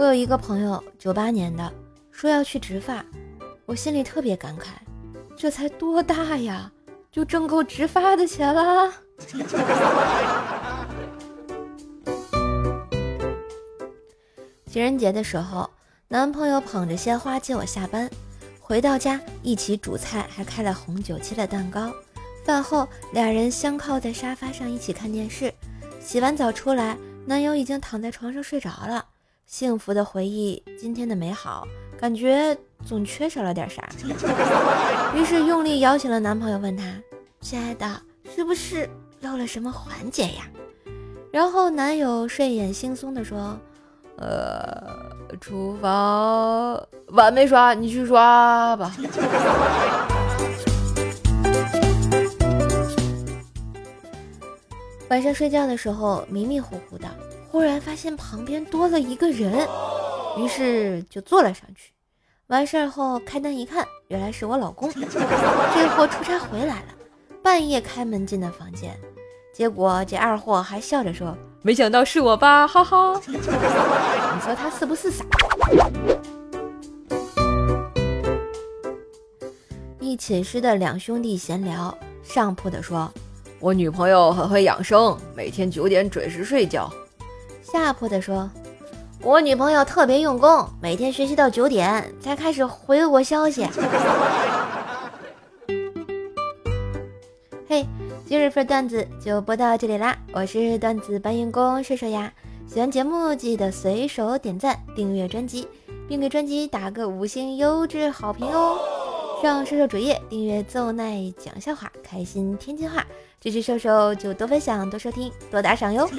我有一个朋友，九八年的，说要去植发，我心里特别感慨，这才多大呀，就挣够植发的钱了。情人节的时候，男朋友捧着鲜花接我下班，回到家一起煮菜，还开了红酒，切了蛋糕。饭后，俩人相靠在沙发上一起看电视。洗完澡出来，男友已经躺在床上睡着了。幸福的回忆今天的美好，感觉总缺少了点啥。于是用力摇醒了男朋友，问他：“亲爱的，是不是漏了什么环节呀？”然后男友睡眼惺忪地说：“呃，厨房碗没刷，你去刷吧。”晚上睡觉的时候迷迷糊糊的。忽然发现旁边多了一个人，于是就坐了上去。完事儿后开灯一看，原来是我老公。这货出差回来了，半夜开门进的房间，结果这二货还笑着说：“没想到是我吧，哈哈。”你说他是不是傻？一寝室的两兄弟闲聊，上铺的说：“我女朋友很会养生，每天九点准时睡觉。”下铺的说：“我女朋友特别用功，每天学习到九点才开始回我消息。”嘿，今日份段子就播到这里啦！我是段子搬运工瘦瘦呀，喜欢节目记得随手点赞、订阅专辑，并给专辑打个五星优质好评哦！上瘦瘦主页订阅奏奈讲笑话，开心天津话，支持瘦瘦就多分享、多收听、多打赏哟！